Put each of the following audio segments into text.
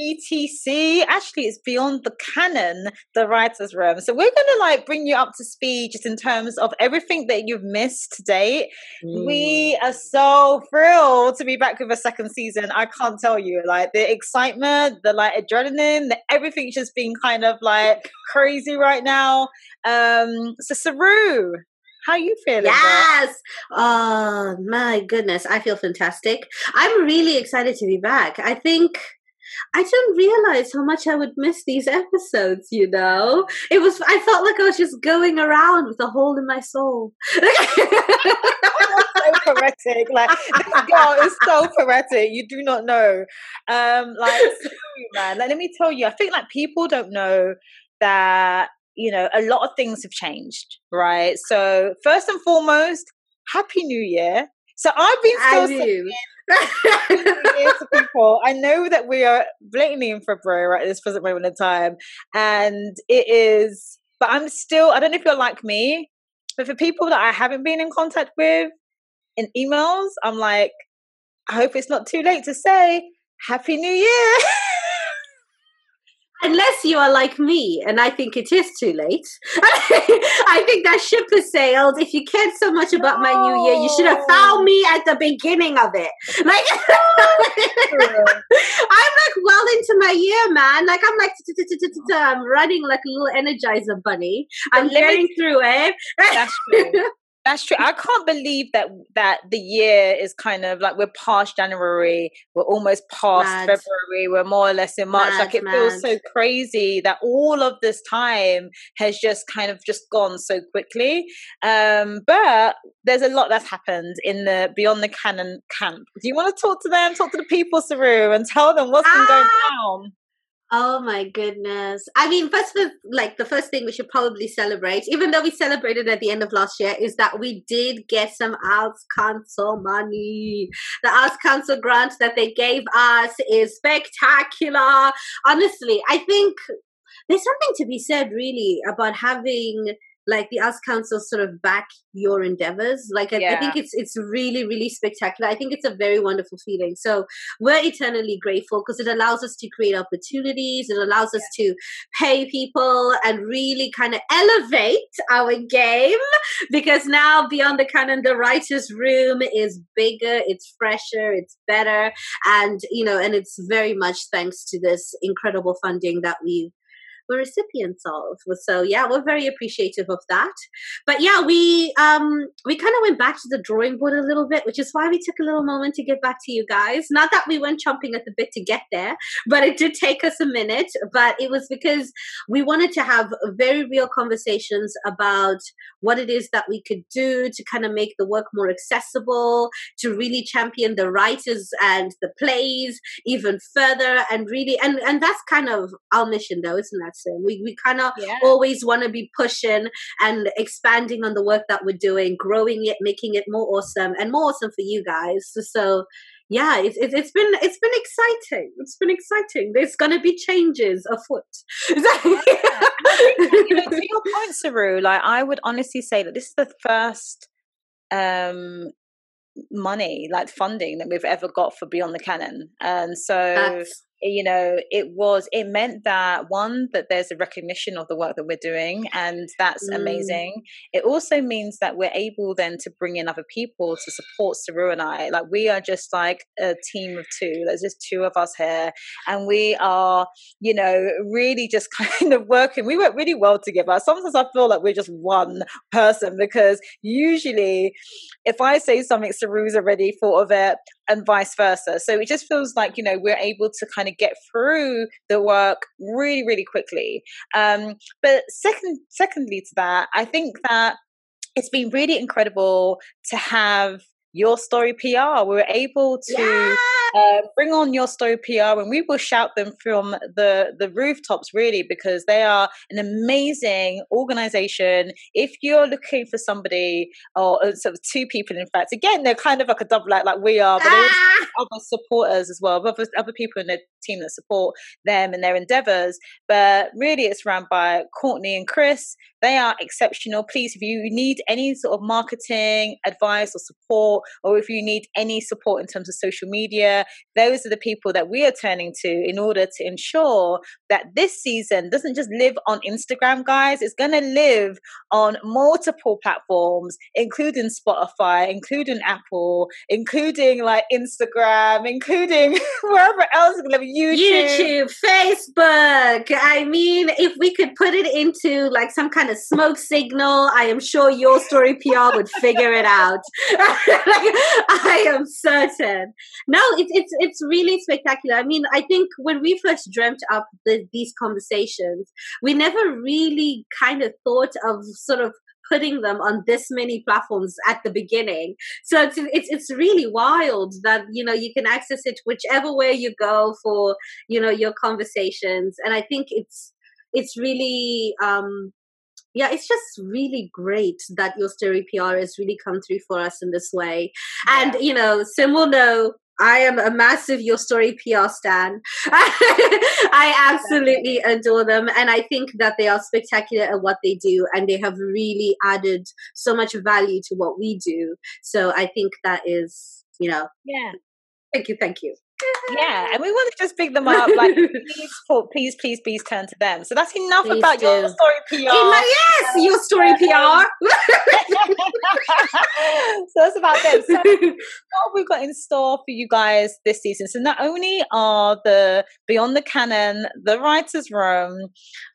BTC. Actually, it's beyond the canon, the writers' room. So we're gonna like bring you up to speed just in terms of everything that you've missed to date. Mm. We are so thrilled to be back with a second season. I can't tell you, like the excitement, the like adrenaline, the, everything's just being kind of like crazy right now. Um, so Saru, how you feeling? Yes. Oh my goodness, I feel fantastic. I'm really excited to be back. I think I didn't realize how much I would miss these episodes, you know? It was I felt like I was just going around with a hole in my soul. so poetic. Like this girl is so poetic. You do not know. Um, like man, like let me tell you, I think like people don't know that you know, a lot of things have changed, right? So first and foremost, happy new year. So I've been so to people. I know that we are blatantly in February right at this present moment in time, and it is. But I'm still. I don't know if you're like me, but for people that I haven't been in contact with in emails, I'm like, I hope it's not too late to say Happy New Year. unless you are like me and I think it is too late. I think that ship has sailed. If you cared so much about no. my new year, you should have found me at the beginning of it. Like I'm like well into my year, man. Like I'm like I'm running like a little energizer bunny. I'm getting through it. That's true. That's true. I can't believe that that the year is kind of like we're past January, we're almost past mad. February, we're more or less in March. Mad, like it mad. feels so crazy that all of this time has just kind of just gone so quickly. Um, but there's a lot that's happened in the beyond the canon camp. Do you want to talk to them, talk to the people, Saru, and tell them what's been going ah! down? Oh my goodness. I mean, first of like the first thing we should probably celebrate, even though we celebrated at the end of last year, is that we did get some Arts Council money. The Arts Council grant that they gave us is spectacular. Honestly, I think there's something to be said really about having like the arts council sort of back your endeavors. Like I, yeah. I, think it's it's really really spectacular. I think it's a very wonderful feeling. So we're eternally grateful because it allows us to create opportunities. It allows us yeah. to pay people and really kind of elevate our game because now beyond the canon the writers room is bigger it's fresher it's better. And you know and it's very much thanks to this incredible funding that we've recipients of. So yeah, we're very appreciative of that. But yeah, we um we kind of went back to the drawing board a little bit, which is why we took a little moment to get back to you guys. Not that we weren't chomping at the bit to get there, but it did take us a minute. But it was because we wanted to have very real conversations about what it is that we could do to kind of make the work more accessible, to really champion the writers and the plays even further, and really and and that's kind of our mission, though, isn't that? We we kind of yeah. always want to be pushing and expanding on the work that we're doing, growing it, making it more awesome and more awesome for you guys. So, so yeah, it's, it's it's been it's been exciting. It's been exciting. There's going to be changes afoot. yeah. you know, to your point, Saru, like I would honestly say that this is the first um money like funding that we've ever got for beyond the canon and so That's you know it was it meant that one that there's a recognition of the work that we're doing and that's mm. amazing. It also means that we're able then to bring in other people to support saru and i. Like we are just like a team of two. There's just two of us here and we are you know really just kind of working. We work really well together. Sometimes i feel like we're just one person because usually if i say something saru's already thought of it and vice versa. So it just feels like, you know, we're able to kind of get through the work really, really quickly. Um, but second, secondly to that, I think that it's been really incredible to have your story PR. We were able to yeah. Uh, bring on your story PR, and we will shout them from the the rooftops, really, because they are an amazing organization. If you're looking for somebody or uh, sort of two people, in fact, again, they're kind of like a double act, like we are, but ah. other supporters as well, other other people in the team that support them and their endeavors. But really, it's run by Courtney and Chris. They are exceptional. Please, if you need any sort of marketing advice or support, or if you need any support in terms of social media, Those are the people that we are turning to in order to ensure that this season doesn't just live on Instagram, guys. It's going to live on multiple platforms, including Spotify, including Apple, including like Instagram, including wherever else, YouTube. YouTube, Facebook. I mean, if we could put it into like some kind of smoke signal, I am sure your story PR would figure it out. I am certain. No, it's it's it's really spectacular. I mean, I think when we first dreamt up the, these conversations, we never really kind of thought of sort of putting them on this many platforms at the beginning. So it's, it's it's really wild that you know you can access it whichever way you go for you know your conversations, and I think it's it's really um yeah, it's just really great that your story PR has really come through for us in this way. Yeah. And, you know, Sim will know I am a massive Your Story PR stan. I absolutely adore them. And I think that they are spectacular at what they do. And they have really added so much value to what we do. So I think that is, you know. Yeah. Thank you. Thank you yeah, and we want to just pick them up. Like, please, please, please, please turn to them. So that's enough please about do. your story PR. My, yes, your story PR. so that's about them. So what we've got in store for you guys this season. So not only are the Beyond the Canon, the Writers' Room,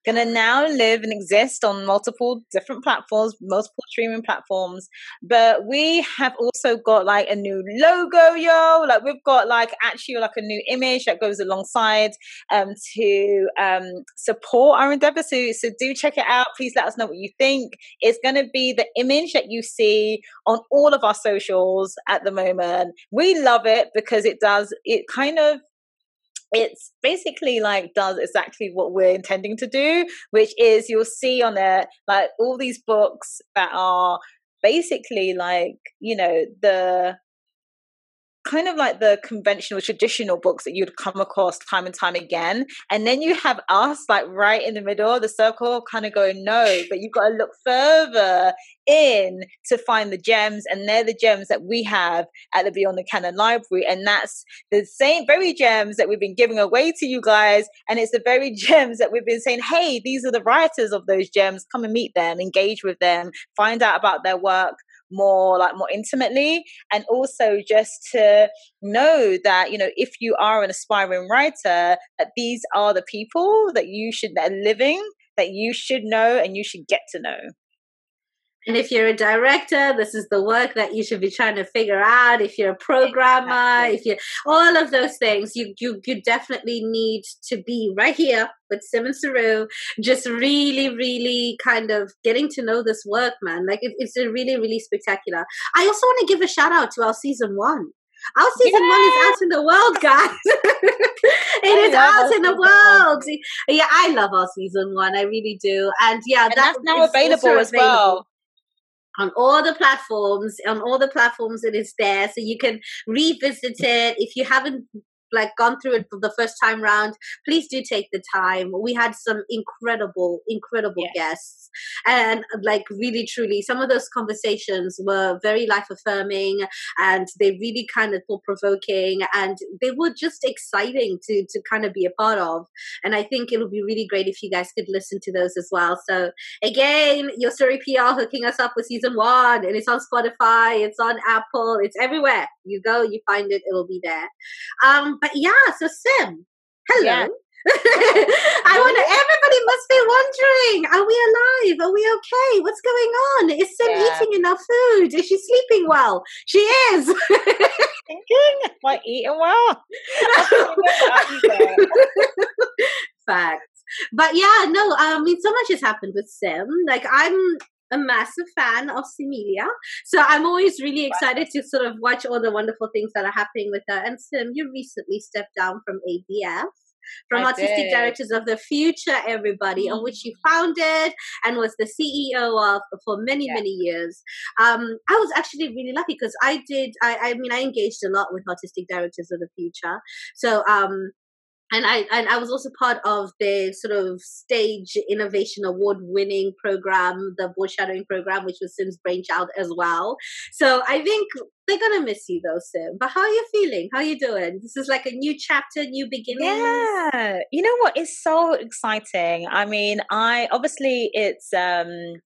going to now live and exist on multiple different platforms, multiple streaming platforms, but we have also got like a new logo, yo. Like we've got like actually like a new image that goes alongside um, to um, support our endeavor. So, so do check it out. Please let us know what you think. It's going to be the image that you see on all of our socials at the moment. We love it because it does, it kind of it's basically like does exactly what we're intending to do, which is you'll see on it like all these books that are basically like, you know, the kind of like the conventional traditional books that you'd come across time and time again. And then you have us like right in the middle of the circle kind of going no but you've got to look further in to find the gems and they're the gems that we have at the beyond the canon library. And that's the same very gems that we've been giving away to you guys and it's the very gems that we've been saying hey these are the writers of those gems. Come and meet them engage with them find out about their work more like more intimately. And also just to know that you know if you are an aspiring writer that these are the people that you should that are living that you should know and you should get to know and if you're a director, this is the work that you should be trying to figure out. If you're a programmer, exactly. if you all of those things, you you you definitely need to be right here with Sim and Saru, just really, really kind of getting to know this work, man. Like it, it's a really, really spectacular. I also want to give a shout out to our season one. Our season yeah. one is out in the world, guys. it I is out in the world. One. Yeah, I love our season one. I really do. And yeah, and that that's now available as available. On all the platforms on all the platforms it is there so you can revisit it. If you haven't like gone through it for the first time round, please do take the time. We had some incredible, incredible yes. guests, and like really, truly, some of those conversations were very life affirming, and they really kind of thought provoking, and they were just exciting to to kind of be a part of. And I think it'll be really great if you guys could listen to those as well. So again, your story PR hooking us up with season one, and it's on Spotify, it's on Apple, it's everywhere. You go, you find it, it'll be there. Um, Um, but yeah, so Sim, hello. Yeah. I wonder. Everybody must be wondering: Are we alive? Are we okay? What's going on? Is Sim yeah. eating enough food? Is she sleeping well? She is. Thinking, like eating well. Facts. But yeah, no. I mean, so much has happened with Sim. Like, I'm a massive fan of Simeilia. So I'm always really excited to sort of watch all the wonderful things that are happening with her. And Sim, you recently stepped down from ADF. From I Artistic did. Directors of the Future, everybody, mm-hmm. which you founded and was the CEO of for many, yeah. many years. Um, I was actually really lucky because I did, I, I mean, I engaged a lot with Artistic Directors of the Future. So um, and I and I was also part of the sort of stage innovation award winning program, the board shadowing program, which was Sim's brainchild as well. So I think they're gonna miss you though, Sim. But how are you feeling? How are you doing? This is like a new chapter, new beginning. Yeah, you know what? It's so exciting. I mean, I obviously it's um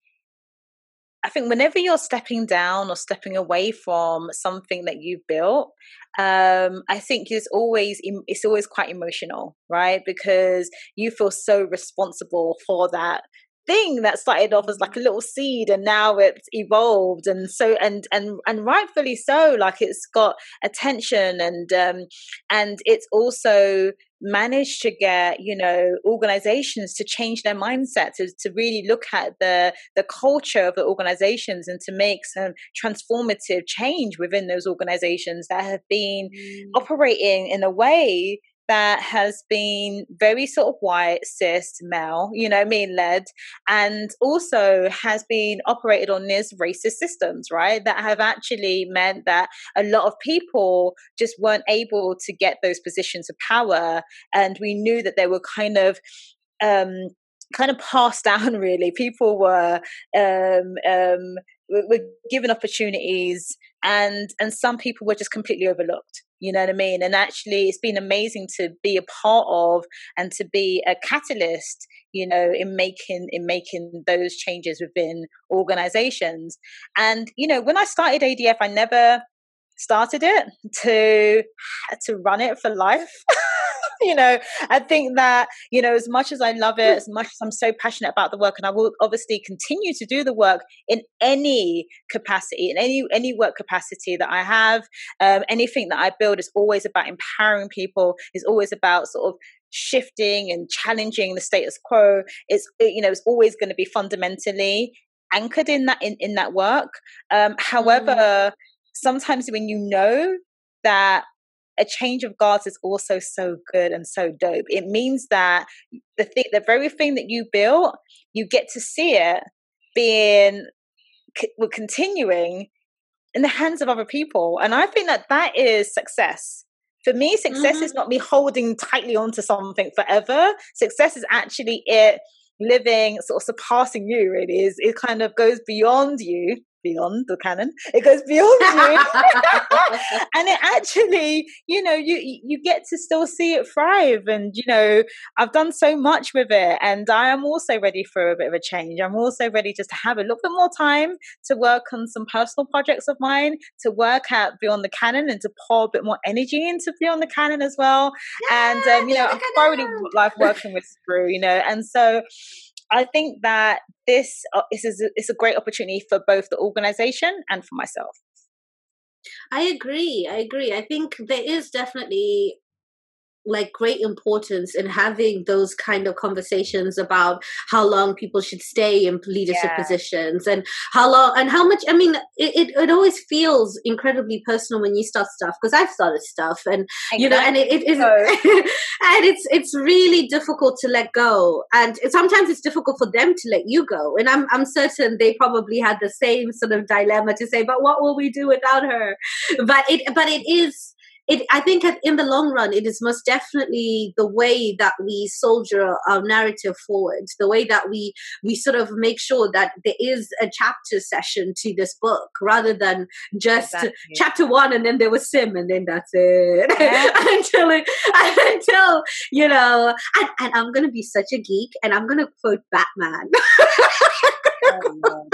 I think whenever you're stepping down or stepping away from something that you've built, um, I think it's always it's always quite emotional, right? Because you feel so responsible for that thing that started off as like a little seed and now it's evolved and so and and and rightfully so like it's got attention and um and it's also managed to get you know organizations to change their mindset to, to really look at the the culture of the organizations and to make some transformative change within those organizations that have been mm. operating in a way that has been very sort of white, cis, male, you know, mean led, and also has been operated on this racist systems, right? That have actually meant that a lot of people just weren't able to get those positions of power. And we knew that they were kind of um, kind of passed down really people were um, um, were given opportunities and and some people were just completely overlooked you know what i mean? And actually it's been amazing to be a part of and to be a catalyst you know in making in making those changes within organizations. And you know when i started adf i never started it to to run it for life you know, I think that, you know, as much as I love it, as much as I'm so passionate about the work, and I will obviously continue to do the work in any capacity, in any any work capacity that I have, um, anything that I build is always about empowering people, is always about sort of shifting and challenging the status quo. It's you know, it's always going to be fundamentally anchored in that in, in that work. Um, however, mm. sometimes when you know that a change of guards is also so good and so dope. It means that the thing, the very thing that you built, you get to see it being c- continuing in the hands of other people, and I think that that is success. For me, success mm-hmm. is not me holding tightly onto something forever. Success is actually it living, sort of surpassing you. Really, is it kind of goes beyond you beyond the canon. It goes beyond you. And it actually you know you you get to still see it thrive and you know i've done so much with it and i am also ready for a bit of a change. I'm also ready just to have a little bit more time to work on some personal projects of mine to work out beyond the canon and to pour a bit more energy into beyond the canon as well. Yeah, and um, you know i've thoroughly like working with Sprue you know and so I think that this uh, is, is a great opportunity for both the organization and for myself. I agree. I agree. I think there is definitely like great importance in having those kind of conversations about how long people should stay in leadership yeah. positions and how long and how much i mean it, it, it always feels incredibly personal when you start stuff because i've started stuff and exactly. you know and it, it is and it's it's really difficult to let go and sometimes it's difficult for them to let you go and i'm i'm certain they probably had the same sort of dilemma to say but what will we do without her but it but it is it, I think in the long run, it is most definitely the way that we soldier our narrative forward, the way that we we sort of make sure that there is a chapter session to this book, rather than just exactly. chapter one and then there was Sim and then that's it yeah. until it, until you know. And, and I'm gonna be such a geek, and I'm gonna quote Batman. oh,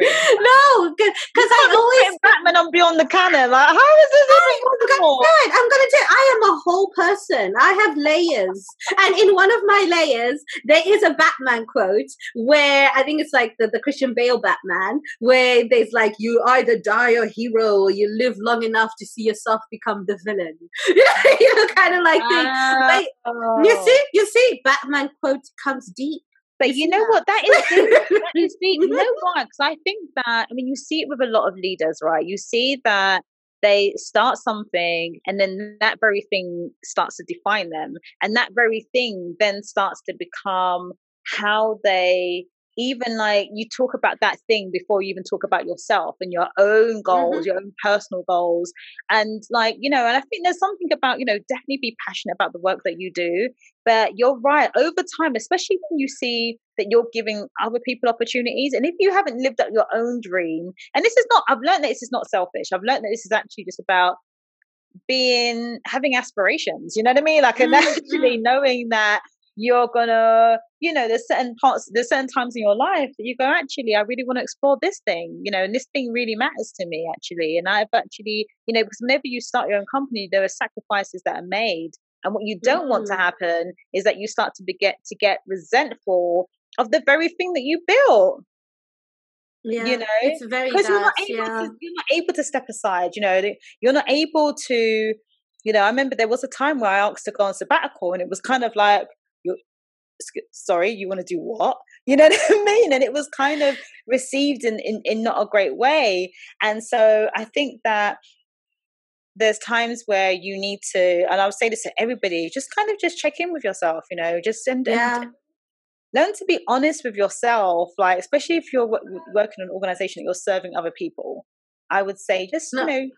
no, because I always Batman on Beyond the Canon. Like, how is this possible? I'm gonna tell. I am a whole person. I have layers, and in one of my layers, there is a Batman quote where I think it's like the, the Christian Bale Batman, where there's like, "You either die a hero, or you live long enough to see yourself become the villain." you know, kind of like thing. Ah. Like, you oh. see, you see, Batman quote comes deep but you know what? That is that is deep. You know why? Because I think that I mean, you see it with a lot of leaders, right? You see that they start something, and then that very thing starts to define them, and that very thing then starts to become how they even like you talk about that thing before you even talk about yourself and your own goals, mm-hmm. your own personal goals. And like, you know, and I think there's something about, you know, definitely be passionate about the work that you do. But you're right, over time, especially when you see that you're giving other people opportunities. And if you haven't lived up your own dream, and this is not, I've learned that this is not selfish. I've learned that this is actually just about being having aspirations you know what i mean like and mm-hmm. actually knowing that you're gonna you know there's certain parts there's certain times in your life that you go actually i really want to explore this thing you know and this thing really matters to me actually and i've actually you know because whenever you start your own company there are sacrifices that are made and what you don't mm. want to mm-hmm. happen is that you start to get to get resentful of the very thing that you built yeah, you know it's very because you're not able yeah. to you're not able to step aside you know you're not able to you know i remember there was a time where i asked to go on sabbatical and it was kind of like sorry you want to do what you know what i mean and it was kind of received in, in in not a great way and so i think that there's times where you need to and i would say this to everybody just kind of just check in with yourself you know just send yeah. and learn to be honest with yourself like especially if you're working in an organization that you're serving other people i would say just no. you know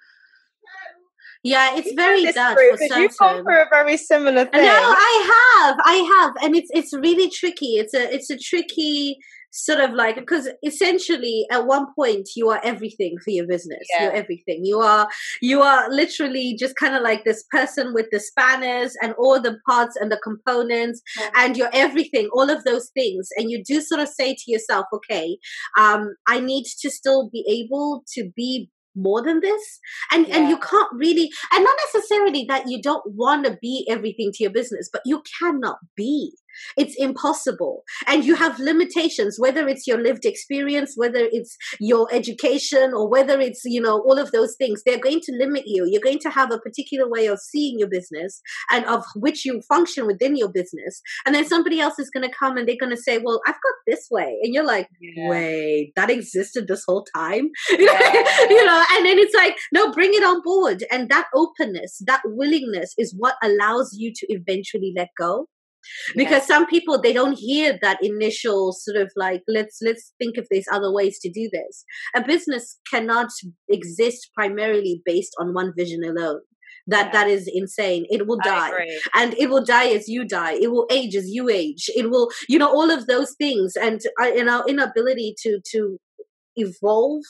yeah, it's very Dutch because you've gone through a very similar thing. No, I have, I have, and it's it's really tricky. It's a it's a tricky sort of like because essentially at one point you are everything for your business yeah. you're everything you are you are literally just kind of like this person with the spanners and all the parts and the components yeah. and you're everything all of those things and you do sort of say to yourself okay um i need to still be able to be more than this and yeah. and you can't really and not necessarily that you don't want to be everything to your business but you cannot be it's impossible. And you have limitations, whether it's your lived experience, whether it's your education, or whether it's, you know, all of those things. They're going to limit you. You're going to have a particular way of seeing your business and of which you function within your business. And then somebody else is going to come and they're going to say, well, I've got this way. And you're like, yeah. wait, that existed this whole time? Yeah. you know, and then it's like, no, bring it on board. And that openness, that willingness is what allows you to eventually let go because some people they don't hear that initial sort of like let's let's think if there's other ways to do this. A business cannot exist primarily based on one vision alone. That yeah. that is insane. It will die. and it will die as you die. It will age as you age. It will you know all of those things. And uh, in our inability to to evolve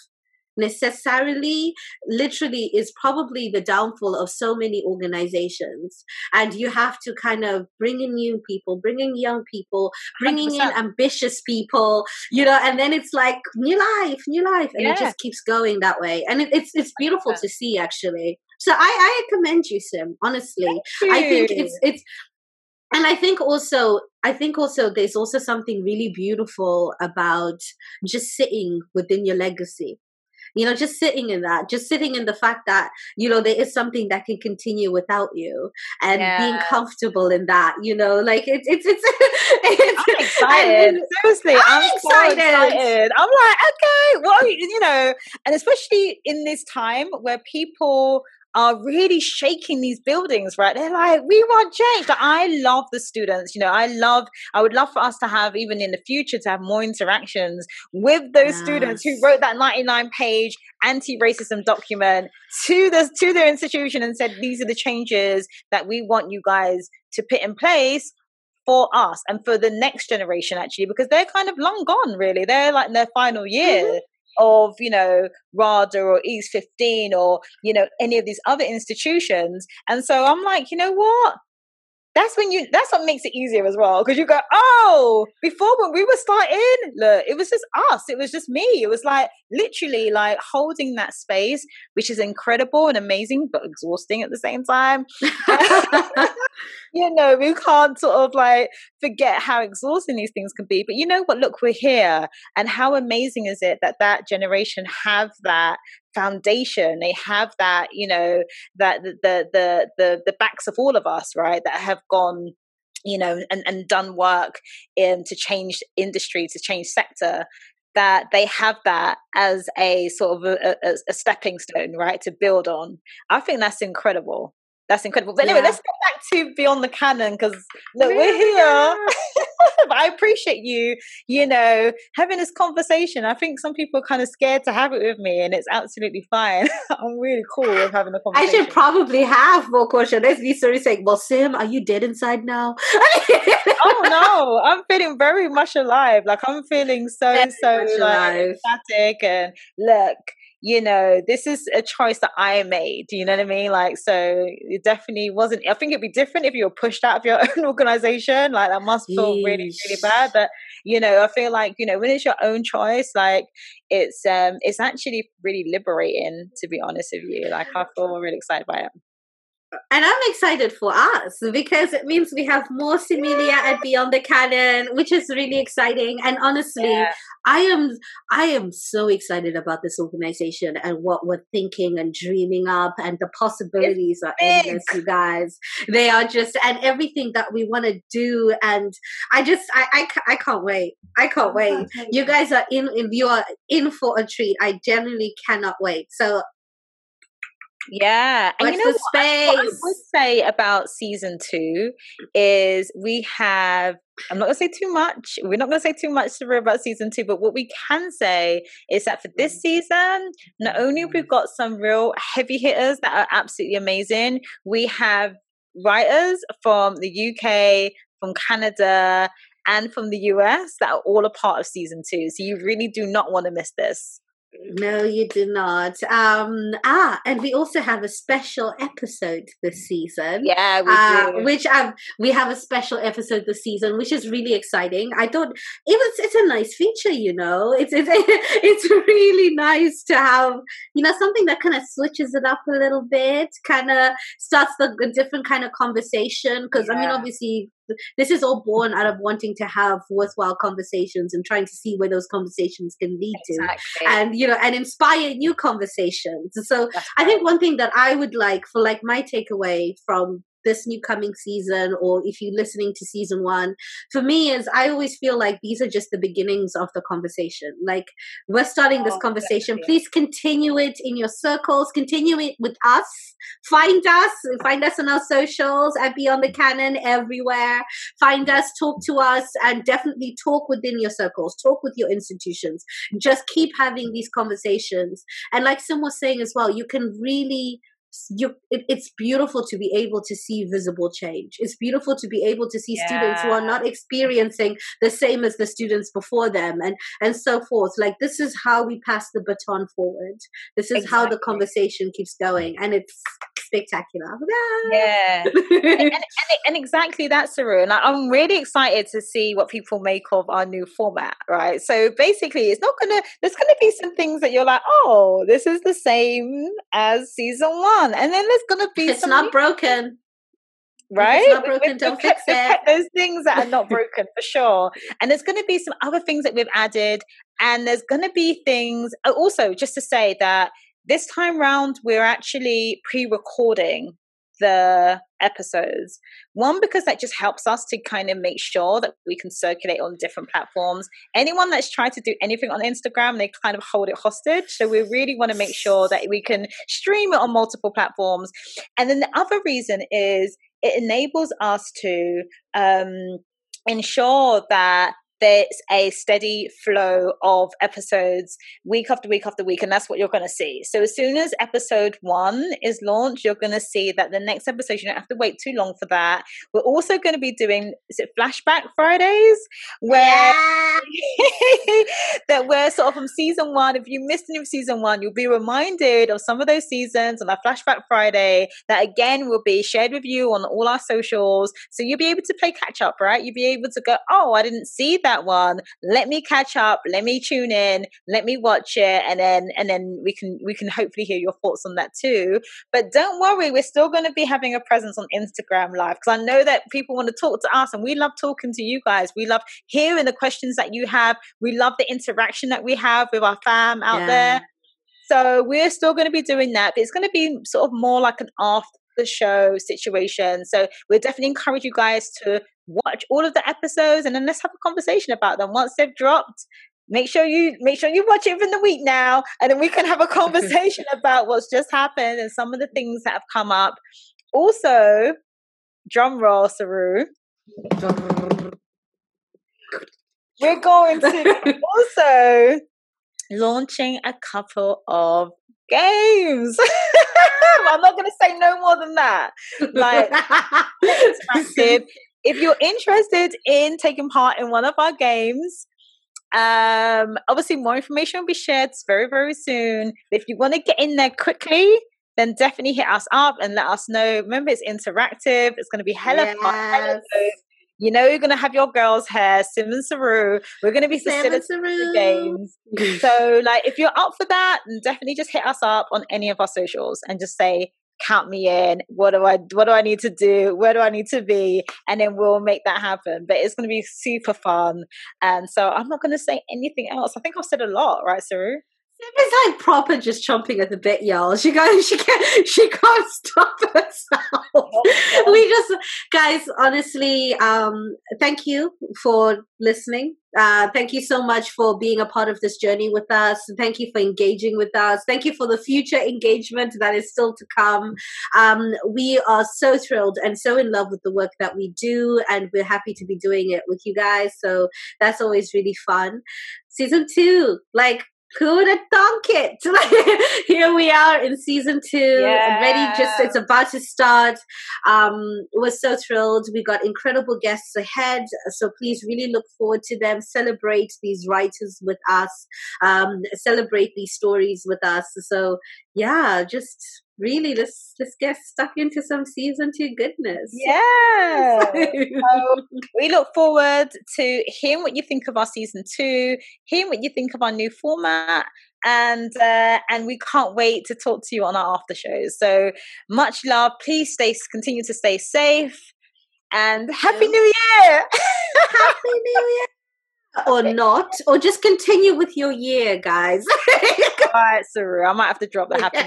necessarily literally is probably the downfall of so many organizations and you have to kind of bring in new people bring in young people bringing 100%. in ambitious people you know and then it's like new life new life and yeah. it just keeps going that way and it, it's it's beautiful 100%. to see actually so i i commend you sim honestly i think it's it's and i think also i think also there's also something really beautiful about just sitting within your legacy you know just sitting in that just sitting in the fact that you know there is something that can continue without you and yeah. being comfortable in that you know like it's it's it's, it's I'm excited seriously I'm, I'm excited. So excited I'm like okay well you know and especially in this time where people are really shaking these buildings, right? They're like, we want change. Like, I love the students. You know, I love, I would love for us to have, even in the future, to have more interactions with those yes. students who wrote that 99 page anti-racism document to the to their institution and said, these are the changes that we want you guys to put in place for us and for the next generation actually because they're kind of long gone really they're like in their final year mm-hmm of, you know, RADA or East 15 or, you know, any of these other institutions. And so I'm like, you know what? that's when you that's what makes it easier as well because you go oh before when we were starting look it was just us it was just me it was like literally like holding that space which is incredible and amazing but exhausting at the same time you know we can't sort of like forget how exhausting these things can be but you know what? Look we're here and how amazing is it that that generation have that foundation? They have that you know that the the the the backs of all of us right that have gone you know and, and done work in to change industry to change sector that they have that as a sort of a, a, a stepping stone right to build on. I think that's incredible that's incredible. But anyway, yeah. let's get back to Beyond the Canon because look, we're here. but I appreciate you, you know, having this conversation. I think some people are kind of scared to have it with me, and it's absolutely fine. I'm really cool with having a conversation. I should probably have more questions. Me sort of saying, Well, Sim, are you dead inside now? oh no, I'm feeling very much alive. Like I'm feeling so, very so like, ecstatic and look you know, this is a choice that I made. You know what I mean? Like, so it definitely wasn't. I think it'd be different if you were pushed out of your own organization. Like, that must feel Yeesh. really, really really bad. But you know, I feel like you know when it's your own choice, like it's um, it's actually really liberating. To be honest with you, like I feel really excited by it and I'm excited for us because it means we have more Simeilia yeah. and Beyond the Canon, which is really exciting. And honestly, yeah. I am I am so excited about this organization and what we're thinking and dreaming up, and the possibilities are endless, you guys. They are just and everything that we want to do, and I just I, I I can't wait. I can't wait. You guys are in. You are in for a treat. I genuinely cannot wait. So yeah, and you know what, space. what I would say about season two is we have. I'm not going to say too much. We're not going to say too much about season two, but what we can say is that for this mm-hmm. season, not only we've mm-hmm. got some real heavy hitters that are absolutely amazing, we have writers from the UK, from Canada, and from the US that are all a part of season two. So you really do not want to miss this. No, you do not. Um, ah, and we also have a special episode this season. Yeah, we uh, do. Which um, we have a special episode this season, which is really exciting. I don't. It was. It's a nice feature, you know. It's it's it's really nice to have you know something that kind of switches it up a little bit, kind of starts the, a different kind of conversation. Because yeah. I mean, obviously, this is all born out of wanting to have worthwhile conversations and trying to see where those conversations can lead exactly. to and you know and inspire new conversations so right. i think one thing that i would like for like my takeaway from this new coming season or if you're listening to season one for me is i always feel like these are just the beginnings of the conversation. Like we're starting this oh, conversation. please continue it in your circles. Continue it with us. Find us. Find us on our socials at beyond the canon everywhere. Find us. Talk to us and definitely talk within your circles. Talk with your institutions. Just keep having these conversations. And like Sim was saying as well you can really you it, it's beautiful to be able to see visible change it's beautiful to be able to see yeah. students who are not experiencing the same as the students before them and and so forth like this is how we pass the baton forward this is exactly. how the conversation keeps going and it's spectacular. Yeah, and, and, and, and, exactly that, Saru. And I'm really excited to see what people make of our new format. Right. So basically, it's not gonna. There's gonna be some things that you're like, oh, this is the same as season one, and then there's gonna be. It's not broken right? It's not broken, don't we've fix kept, it. those things that are not broken for sure. And there's going to be some other things that we've added, and there's going to be things. Also, just to say that this time round, we're actually pre recording the episodes. One, because that just helps us to kind of make sure that we can circulate on different platforms. Anyone that's tried to do anything on Instagram, they kind of hold it hostage. So we really want to make sure that we can stream it on multiple platforms. And then the other reason is it enables us to um, ensure that there's a steady flow of episodes week after week after week, and that's what you're going to see. So as soon as episode one is launched, you're going to see that the next episode you don't have to wait too long for that. We're also going to be doing is it flashback Fridays where yeah. that we're sort of from season one. If you missed any of season one, you'll be reminded of some of those seasons on our flashback Friday. That again will be shared with you on all our socials, so you'll be able to play catch up. Right? You'll be able to go, oh, I didn't see that that one. Let me catch up. Let me tune in. Let me watch it, and then and then we can we can hopefully hear your thoughts on that too. But don't worry, we're still going to be having a presence on Instagram Live because I know that people want to talk to us, and we love talking to you guys. We love hearing the questions that you have. We love the interaction that we have with our fam out yeah. there. So we're still going to be doing that, but it's going to be sort of more like an after the show situation. So we definitely encourage you guys to watch all of the episodes and then let's have a conversation about them once they've dropped. Make sure you make sure you watch it within the week now, and then we can have a conversation about what's just happened and some of the things that have come up also, drum roll, Saru. We're going to also launching a couple of games. I'm not going to say no more than that. Like, interactive. If you're interested in taking part in one of our games, um, obviously more information will be shared very, very soon. If you want to get in there quickly, then definitely hit us up and let us know. Remember, it's interactive. It's going to be hella yes. fun. You know, you're going to have your girls' hair, Sim and Saru. We're going to be facilitating the games. so, like, if you're up for that, definitely just hit us up on any of our socials and just say, count me in what do i what do i need to do where do i need to be and then we'll make that happen. But it's going to be super fun. And so i'm not going to say anything else. I think i've said a lot right saru is like proper just chomping at the bit, y'all. She goes, she can't, she can't stop herself. Oh, we just, guys, honestly, um, thank you for listening. Uh, thank you so much for being a part of this journey with us. Thank you for engaging with us. Thank you for the future engagement that is still to come. Um, we are so thrilled and so in love with the work that we do, and we're happy to be doing it with you guys. So that's always really fun. Season two, like who would have thunk it? Here we are in season two, yeah. ready. Just it's about to start. Um, we're so thrilled. We got incredible guests ahead, so please really look forward to them. Celebrate these writers with us. Um, celebrate these stories with us. So yeah, just really let's let's get stuck into some season two goodness. Yeah. so we look forward to hearing what you think of our season two, hearing what you think of our new format. And uh, and we can't wait to talk to you on our after shows. So much love. Please stay, continue to stay safe, and happy New Year! happy New Year! or not, or just continue with your year, guys. All right, Saru, I might have to drop the happy.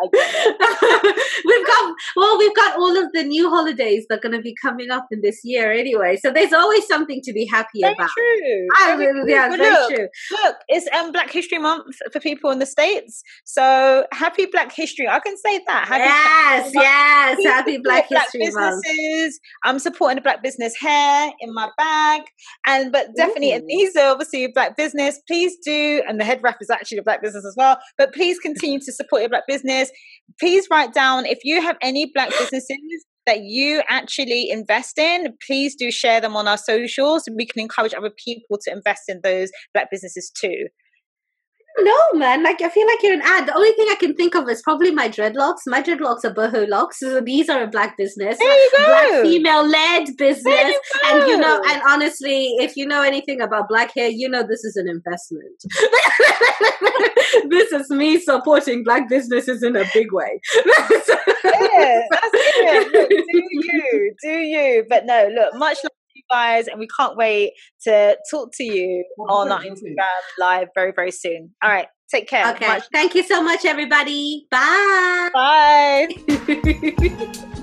we've got well, we've got all of the new holidays that are going to be coming up in this year anyway. So there's always something to be happy very about. True. I, very yeah, very look, true. Look, it's um, Black History Month for people in the states. So happy Black History! I can say that. Happy yes, yes, happy Black History Black Month. Businesses. I'm supporting the Black business hair in my bag, and but definitely, Ooh. and these are obviously Black business. Please do, and the head wrap is actually a Black business as well. But please continue to support your Black business please write down if you have any black businesses that you actually invest in, please do share them on our socials. We can encourage other people to invest in those black businesses too. No, man. Like I feel like you're an ad. The only thing I can think of is probably my dreadlocks. My dreadlocks are Boho Locs. So these are a black business. There you go. Black female led business. You and you know, and honestly, if you know anything about black hair, you know this is an investment. this is me supporting black businesses in a big way. yeah, that's it. Look, do you, do you? But no, look, much guys, and we can't wait to talk to you on our Instagram live very, very soon. All right, take care. Okay, much. thank you so much, everybody. Bye. Bye.